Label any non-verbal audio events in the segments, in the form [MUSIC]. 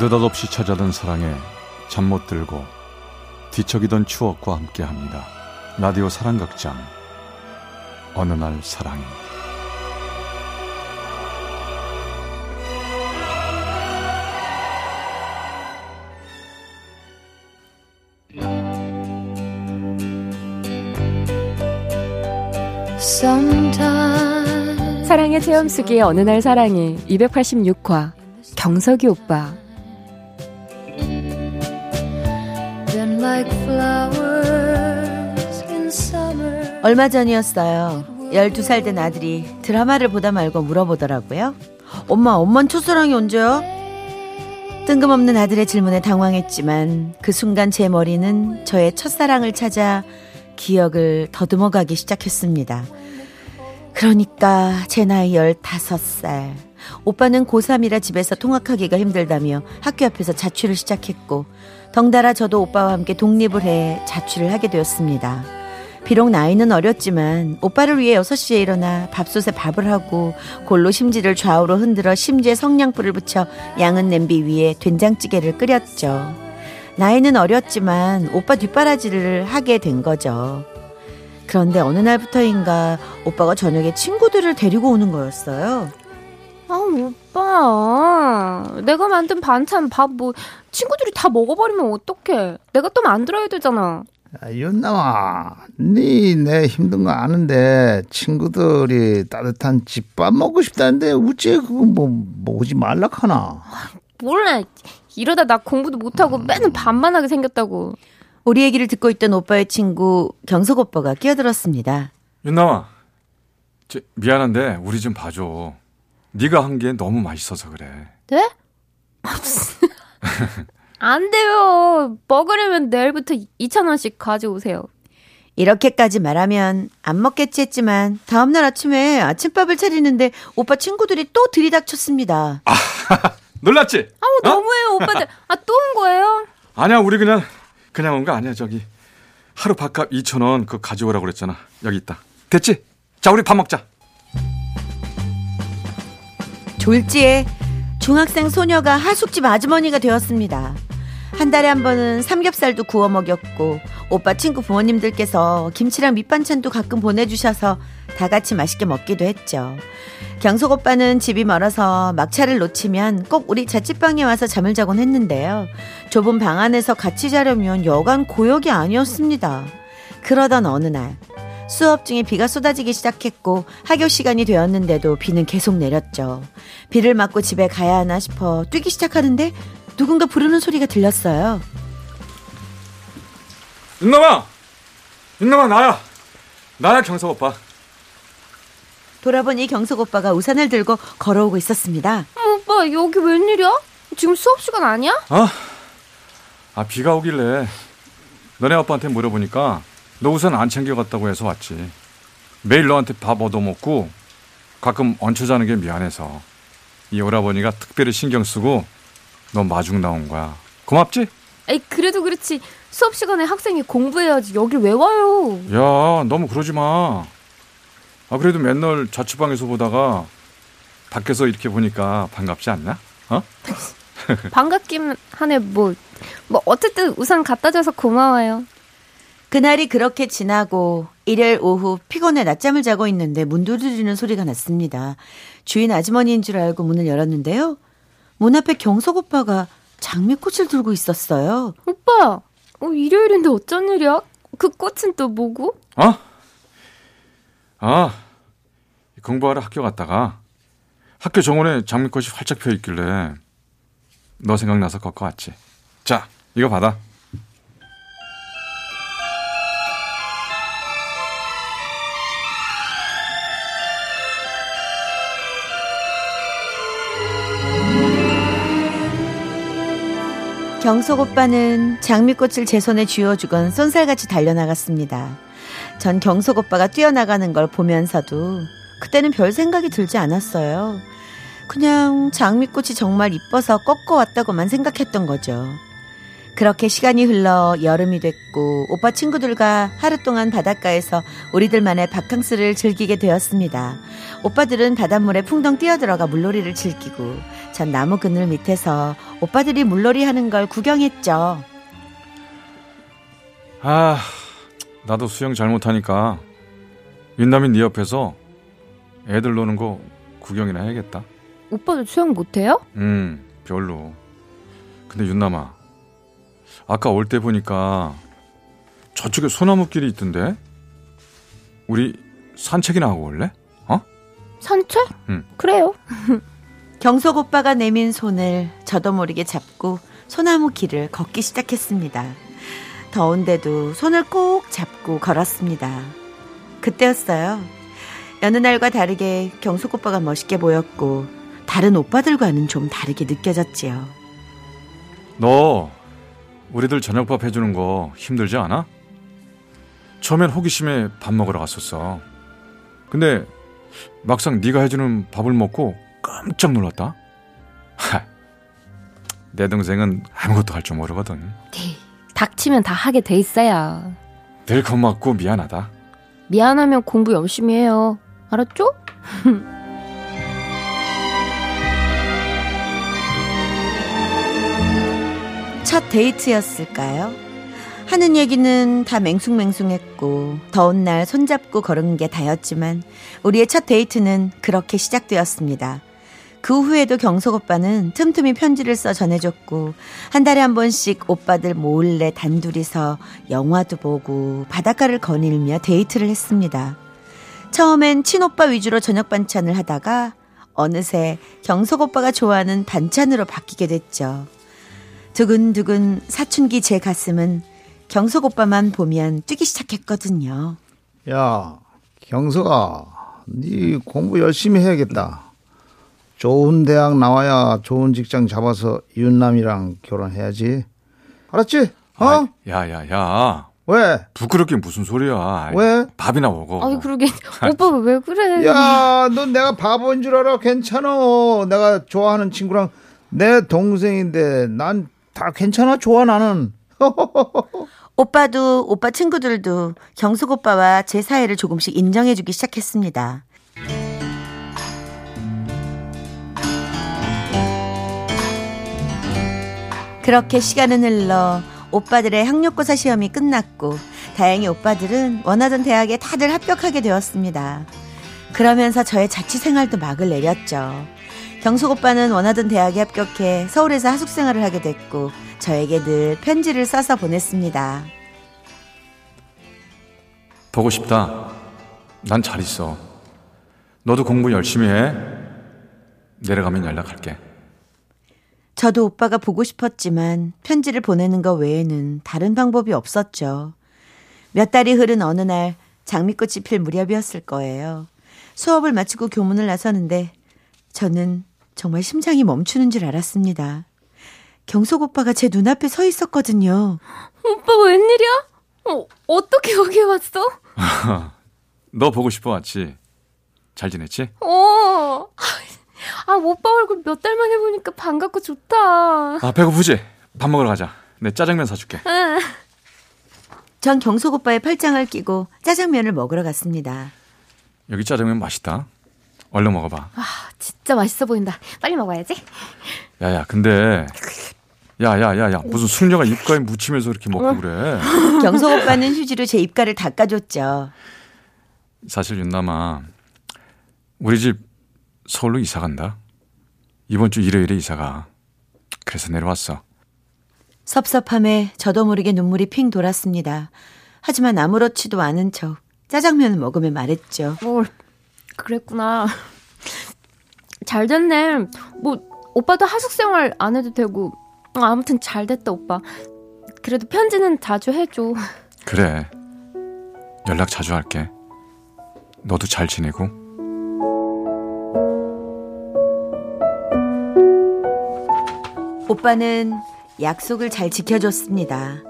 느닷없이 찾아든 사랑에 잠 못 들고 뒤척이던 추억과 함께합니다. 라디오 사랑극장. 어느 날 사랑이 사랑의 체험 속의 어느 날 사랑이 286화 경석이 오빠 얼마 전이었어요. 12살 된 아들이 드라마를 보다 말고 물어보더라고요. 엄마, 엄만 첫사랑이 언제야? 뜬금없는 아들의 질문에 당황했지만 그 순간 제 머리는 저의 첫사랑을 찾아 기억을 더듬어 가기 시작했습니다. 그러니까 제 나이 15살. 오빠는 고3이라 집에서 통학하기가 힘들다며 학교 앞에서 자취를 시작했고 덩달아 저도 오빠와 함께 독립을 해 자취를 하게 되었습니다. 비록 나이는 어렸지만 오빠를 위해 6시에 일어나 밥솥에 밥을 하고 골로 심지를 좌우로 흔들어 심지에 성냥불을 붙여 양은 냄비 위에 된장찌개를 끓였죠. 나이는 어렸지만 오빠 뒷바라지를 하게 된 거죠. 그런데 어느 날부터인가 오빠가 저녁에 친구들을 데리고 오는 거였어요. 아, 오빠. 내가 만든 반찬 밥 뭐 친구들이 다 먹어버리면 어떡해. 내가 또 만들어야 되잖아. 야, 윤남아, 니내 힘든 거 아는데 친구들이 따뜻한 집밥 먹고 싶다는데 어째 그거 뭐 먹지 말라 하나? 몰라. 이러다 나 공부도 못하고 맨날 밥만 하게 생겼다고. 우리 얘기를 듣고 있던 오빠의 친구 경석 오빠가 끼어들었습니다. 윤남아 미안한데 우리 좀 봐줘 네가 한 게 너무 맛있어서 그래 네? 안 돼요. 먹으려면 내일부터 2,000원씩 가져오세요. 이렇게까지 말하면 안 먹겠지 했지만 다음날 아침에 아침밥을 차리는데 오빠 친구들이 또 들이닥쳤습니다. 아, [LAUGHS] 놀랐지? 아우 어? 너무해요 오빠들. 아 또 온 거예요? 아니야 우리 그냥 그냥 온 거 아니야 저기 하루 밥값 2,000원 그거 가져오라고 그랬잖아. 여기 있다. 됐지? 자 우리 밥 먹자. 졸지에 중학생 소녀가 하숙집 아주머니가 되었습니다. 한 달에 한 번은 삼겹살도 구워 먹였고 오빠 친구 부모님들께서 김치랑 밑반찬도 가끔 보내주셔서 다 같이 맛있게 먹기도 했죠. 경석 오빠는 집이 멀어서 막차를 놓치면 꼭 우리 자취방에 와서 잠을 자곤 했는데요. 좁은 방 안에서 같이 자려면 여간 고역이 아니었습니다. 그러던 어느 날 수업 중에 비가 쏟아지기 시작했고 학교 시간이 되었는데도 비는 계속 내렸죠. 비를 맞고 집에 가야 하나 싶어 뛰기 시작하는데 누군가 부르는 소리가 들렸어요. 윤남아! 윤남아 나야! 나야 경석 오빠. 돌아보니 경석 오빠가 우산을 들고 걸어오고 있었습니다. 오빠 여기 웬일이야? 지금 수업 시간 아니야? 아, 아 비가 오길래 너네 아빠한테 물어보니까 너 우산 안 챙겨갔다고 해서 왔지. 매일 너한테 밥 얻어먹고 가끔 얹혀 자는 게 미안해서 이 오라버니가 특별히 신경 쓰고 너 마중 나온 거야. 고맙지? 에이 그래도 그렇지 수업 시간에 학생이 공부해야지 여길 왜 와요? 야 너무 그러지 마. 아 그래도 맨날 자취방에서 보다가 밖에서 이렇게 보니까 반갑지 않나? 어? [LAUGHS] 반갑긴 하네 뭐. 뭐 어쨌든 우산 갖다 줘서 고마워요. 그날이 그렇게 지나고 일요일 오후 피곤해 낮잠을 자고 있는데 문 두드리는 소리가 났습니다. 주인 아주머니인 줄 알고 문을 열었는데요. 문 앞에 경석 오빠가 장미꽃을 들고 있었어요. 오빠, 어, 일요일인데 어쩐 일이야? 그 꽃은 또 뭐고? 어? 아, 공부하러 학교 갔다가 학교 정원에 장미꽃이 활짝 펴 있길래 너 생각나서 걷고 왔지. 자, 이거 받아. 경석 오빠는 장미꽃을 제 손에 쥐어주곤 쏜살같이 달려나갔습니다. 전 경석 오빠가 뛰어나가는 걸 보면서도 그때는 별 생각이 들지 않았어요. 그냥 장미꽃이 정말 이뻐서 꺾어 왔다고만 생각했던 거죠. 그렇게 시간이 흘러 여름이 됐고 오빠 친구들과 하루 동안 바닷가에서 우리들만의 바캉스를 즐기게 되었습니다. 오빠들은 바닷물에 풍덩 뛰어들어가 물놀이를 즐기고 전 나무 그늘 밑에서 오빠들이 물놀이 하는 걸 구경했죠. 아, 나도 수영 잘못하니까 윤남이 네 옆에서 애들 노는 거 구경이나 해야겠다. 오빠도 수영 못해요? 음, 별로. 근데 윤남아, 아까 올 때 보니까 저쪽에 소나무길이 있던데? 우리 산책이나 하고 올래? 어? 산책? 응. 그래요. [LAUGHS] 경석 오빠가 내민 손을 저도 모르게 잡고 소나무 길을 걷기 시작했습니다. 더운데도 손을 꼭 잡고 걸었습니다. 그때였어요. 여느 날과 다르게 경석 오빠가 멋있게 보였고 다른 오빠들과는 좀 다르게 느껴졌지요. 너 우리들 저녁밥 해주는 거 힘들지 않아? 처음엔 호기심에 밥 먹으러 갔었어. 근데 막상 네가 해주는 밥을 먹고 깜짝 놀랐다. 하, 내 동생은 아무것도 할 줄 모르거든. 닥치면 다 하게 돼 있어요. 늘 고맙고 미안하다. 미안하면 공부 열심히 해요. 알았죠? [LAUGHS] 첫 데이트였을까요? 하는 얘기는 다 맹숭맹숭했고 더운 날 손잡고 걸은 게 다였지만 우리의 첫 데이트는 그렇게 시작되었습니다. 그 후에도 경석 오빠는 틈틈이 편지를 써 전해줬고 한 달에 한 번씩 오빠들 몰래 단둘이서 영화도 보고 바닷가를 거닐며 데이트를 했습니다. 처음엔 친오빠 위주로 저녁 반찬을 하다가 어느새 경석 오빠가 좋아하는 반찬으로 바뀌게 됐죠. 두근두근 사춘기 제 가슴은 경석 오빠만 보면 뛰기 시작했거든요. 야, 경석아, 네 공부 열심히 해야겠다. 좋은 대학 나와야 좋은 직장 잡아서 윤남이랑 결혼해야지. 알았지? 어? 아, 야 야 야, 왜? 부끄럽게 무슨 소리야? 왜? 밥이나 먹어. 아이 그러게 [LAUGHS] 오빠 왜 그래? 야, 넌 내가 바보인 줄 알아? 괜찮아. 내가 좋아하는 친구랑 내 동생인데 난 다 괜찮아. 좋아 나는. [LAUGHS] 오빠도 오빠 친구들도 경석 오빠와 제 사이를 조금씩 인정해주기 시작했습니다. 그렇게 시간은 흘러 오빠들의 학력고사 시험이 끝났고 다행히 오빠들은 원하던 대학에 다들 합격하게 되었습니다. 그러면서 저의 자취 생활도 막을 내렸죠. 경숙 오빠는 원하던 대학에 합격해 서울에서 하숙 생활을 하게 됐고 저에게 늘 편지를 써서 보냈습니다. 보고 싶다. 난 잘 있어. 너도 공부 열심히 해. 내려가면 연락할게. 저도 오빠가 보고 싶었지만 편지를 보내는 것 외에는 다른 방법이 없었죠. 몇 달이 흐른 어느 날 장미꽃이 필 무렵이었을 거예요. 수업을 마치고 교문을 나서는데 저는 정말 심장이 멈추는 줄 알았습니다. 경석 오빠가 제 눈앞에 서 있었거든요. 오빠 웬일이야? 어, 어떻게 여기 왔어? [LAUGHS] 너 보고 싶어 왔지? 잘 지냈지? 어. 아, 오빠 얼굴 몇 달 만에 보니까 반갑고 좋다. 아 배고프지? 밥 먹으러 가자. 내 짜장면 사줄게. 응. 전 경석 오빠의 팔짱을 끼고 짜장면을 먹으러 갔습니다. 여기 짜장면 맛있다. 얼른 먹어봐. 아, 진짜 맛있어 보인다. 빨리 먹어야지. 야야 근데 야야야야 무슨 숙녀가 입가에 묻히면서 이렇게 먹고 그래. 경석 오빠는 휴지로 제 입가를 닦아줬죠. 사실 윤남아 우리 집 서울로 이사 간다. 이번 주 일요일에 이사가. 그래서 내려왔어. 섭섭함에 저도 모르게 눈물이 핑 돌았습니다. 하지만 아무렇지도 않은 척 짜장면을 먹으며 말했죠. 뭘 그랬구나. 잘 됐네. 뭐 오빠도 하숙 생활 안 해도 되고 어, 아무튼 잘 됐다 오빠. 그래도 편지는 자주 해줘. 그래. 연락 자주 할게. 너도 잘 지내고. 오빠는 약속을 잘 지켜줬습니다.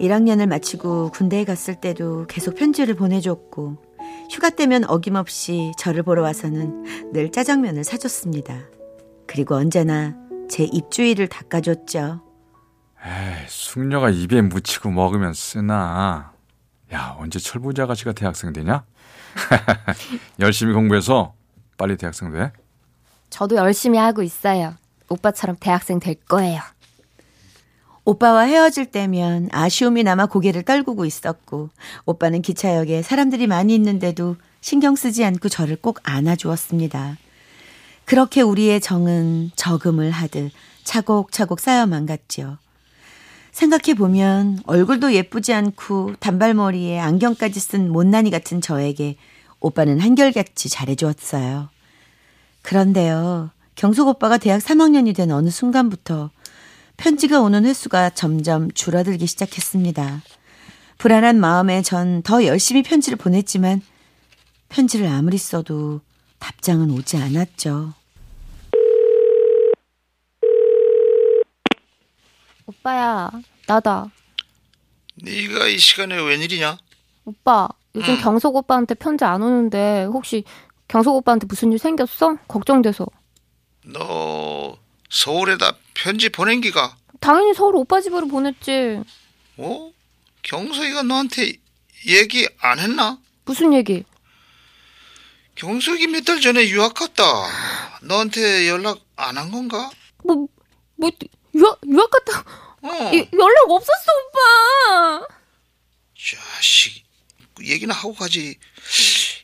1학년을 마치고 군대에 갔을 때도 계속 편지를 보내줬고 휴가 때면 어김없이 저를 보러 와서는 늘 짜장면을 사줬습니다. 그리고 언제나 제 입주위를 닦아줬죠. 에이, 숙녀가 입에 묻히고 먹으면 쓰나. 야, 언제 철부지 아가씨가 대학생 되냐? [LAUGHS] 열심히 공부해서 빨리 대학생 돼. 저도 열심히 하고 있어요. 오빠처럼 대학생 될 거예요. 오빠와 헤어질 때면 아쉬움이 남아 고개를 떨구고 있었고 오빠는 기차역에 사람들이 많이 있는데도 신경 쓰지 않고 저를 꼭 안아주었습니다. 그렇게 우리의 정은 저금을 하듯 차곡차곡 쌓여만 갔지요. 생각해보면 얼굴도 예쁘지 않고 단발머리에 안경까지 쓴 못난이 같은 저에게 오빠는 한결같이 잘해주었어요. 그런데요, 경숙 오빠가 대학 3학년이 된 어느 순간부터 편지가 오는 횟수가 점점 줄어들기 시작했습니다. 불안한 마음에 전 더 열심히 편지를 보냈지만 편지를 아무리 써도 답장은 오지 않았죠. 오빠야, 나다. 네가 이 시간에 웬일이냐? 오빠, 요즘 경석 오빠한테 편지 안 오는데 혹시 경석 오빠한테 무슨 일 생겼어? 걱정돼서. 너 서울에다 편지 보낸 기가 당연히 서울 오빠 집으로 보냈지. 어? 경석이가 너한테 얘기 안 했나? 무슨 얘기? 경석이 몇 달 전에 유학 갔다. 너한테 연락 안 한 건가? 뭐, 뭐, 유학, 유학 갔다, 어. 이- 연락 없었어, 오빠! 자식, 그 얘기나 하고 가지.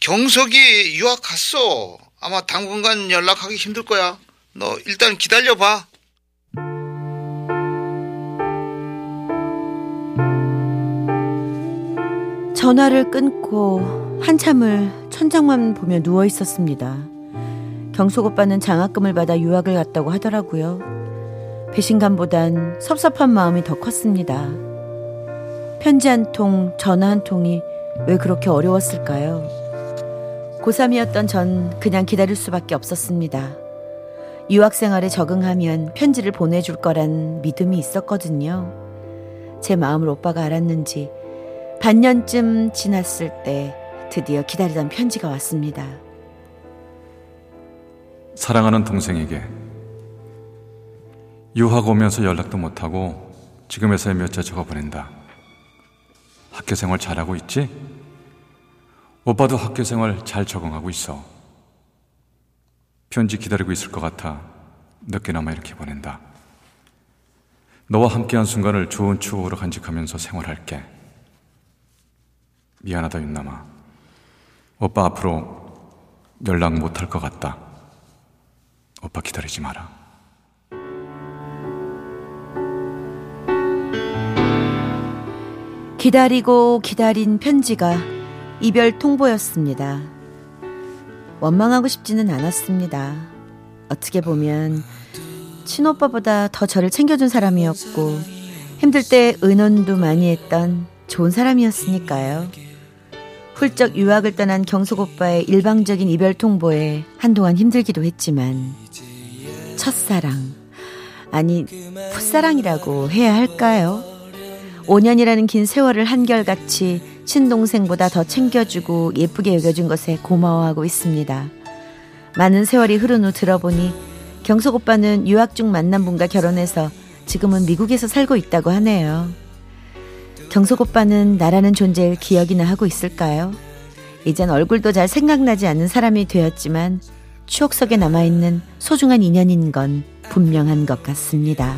경석이 유학 갔어. 아마 당분간 연락하기 힘들 거야. 너 일단 기다려봐. 전화를 끊고 한참을 천장만 보며 누워 있었습니다. 경숙 오빠는 장학금을 받아 유학을 갔다고 하더라고요. 배신감보단 섭섭한 마음이 더 컸습니다. 편지 한 통, 전화 한 통이 왜 그렇게 어려웠을까요? 고3이었던 전 그냥 기다릴 수밖에 없었습니다. 유학 생활에 적응하면 편지를 보내줄 거란 믿음이 있었거든요. 제 마음을 오빠가 알았는지 반년쯤 지났을 때 드디어 기다리던 편지가 왔습니다. 사랑하는 동생에게 유학 오면서 연락도 못하고 지금에서야 몇자 적어 보낸다. 학교 생활 잘하고 있지? 오빠도 학교 생활 잘 적응하고 있어. 편지 기다리고 있을 것 같아 늦게나마 이렇게 보낸다. 너와 함께한 순간을 좋은 추억으로 간직하면서 생활할게. 미안하다 윤남아. 오빠 앞으로 연락 못 할 것 같다. 오빠 기다리지 마라. 기다리고 기다린 편지가 이별 통보였습니다. 원망하고 싶지는 않았습니다. 어떻게 보면 친오빠보다 더 저를 챙겨준 사람이었고 힘들 때 의논도 많이 했던 좋은 사람이었으니까요. 훌쩍 유학을 떠난 경숙 오빠의 일방적인 이별 통보에 한동안 힘들기도 했지만 첫사랑 아니 풋사랑이라고 해야 할까요? 5년이라는 긴 세월을 한결같이 친동생보다 더 챙겨주고 예쁘게 여겨준 것에 고마워하고 있습니다. 많은 세월이 흐른 후 들어보니 경석 오빠는 유학 중 만난 분과 결혼해서 지금은 미국에서 살고 있다고 하네요. 경석 오빠는 나라는 존재를 기억이나 하고 있을까요? 이젠 얼굴도 잘 생각나지 않는 사람이 되었지만 추억 속에 남아있는 소중한 인연인 건 분명한 것 같습니다.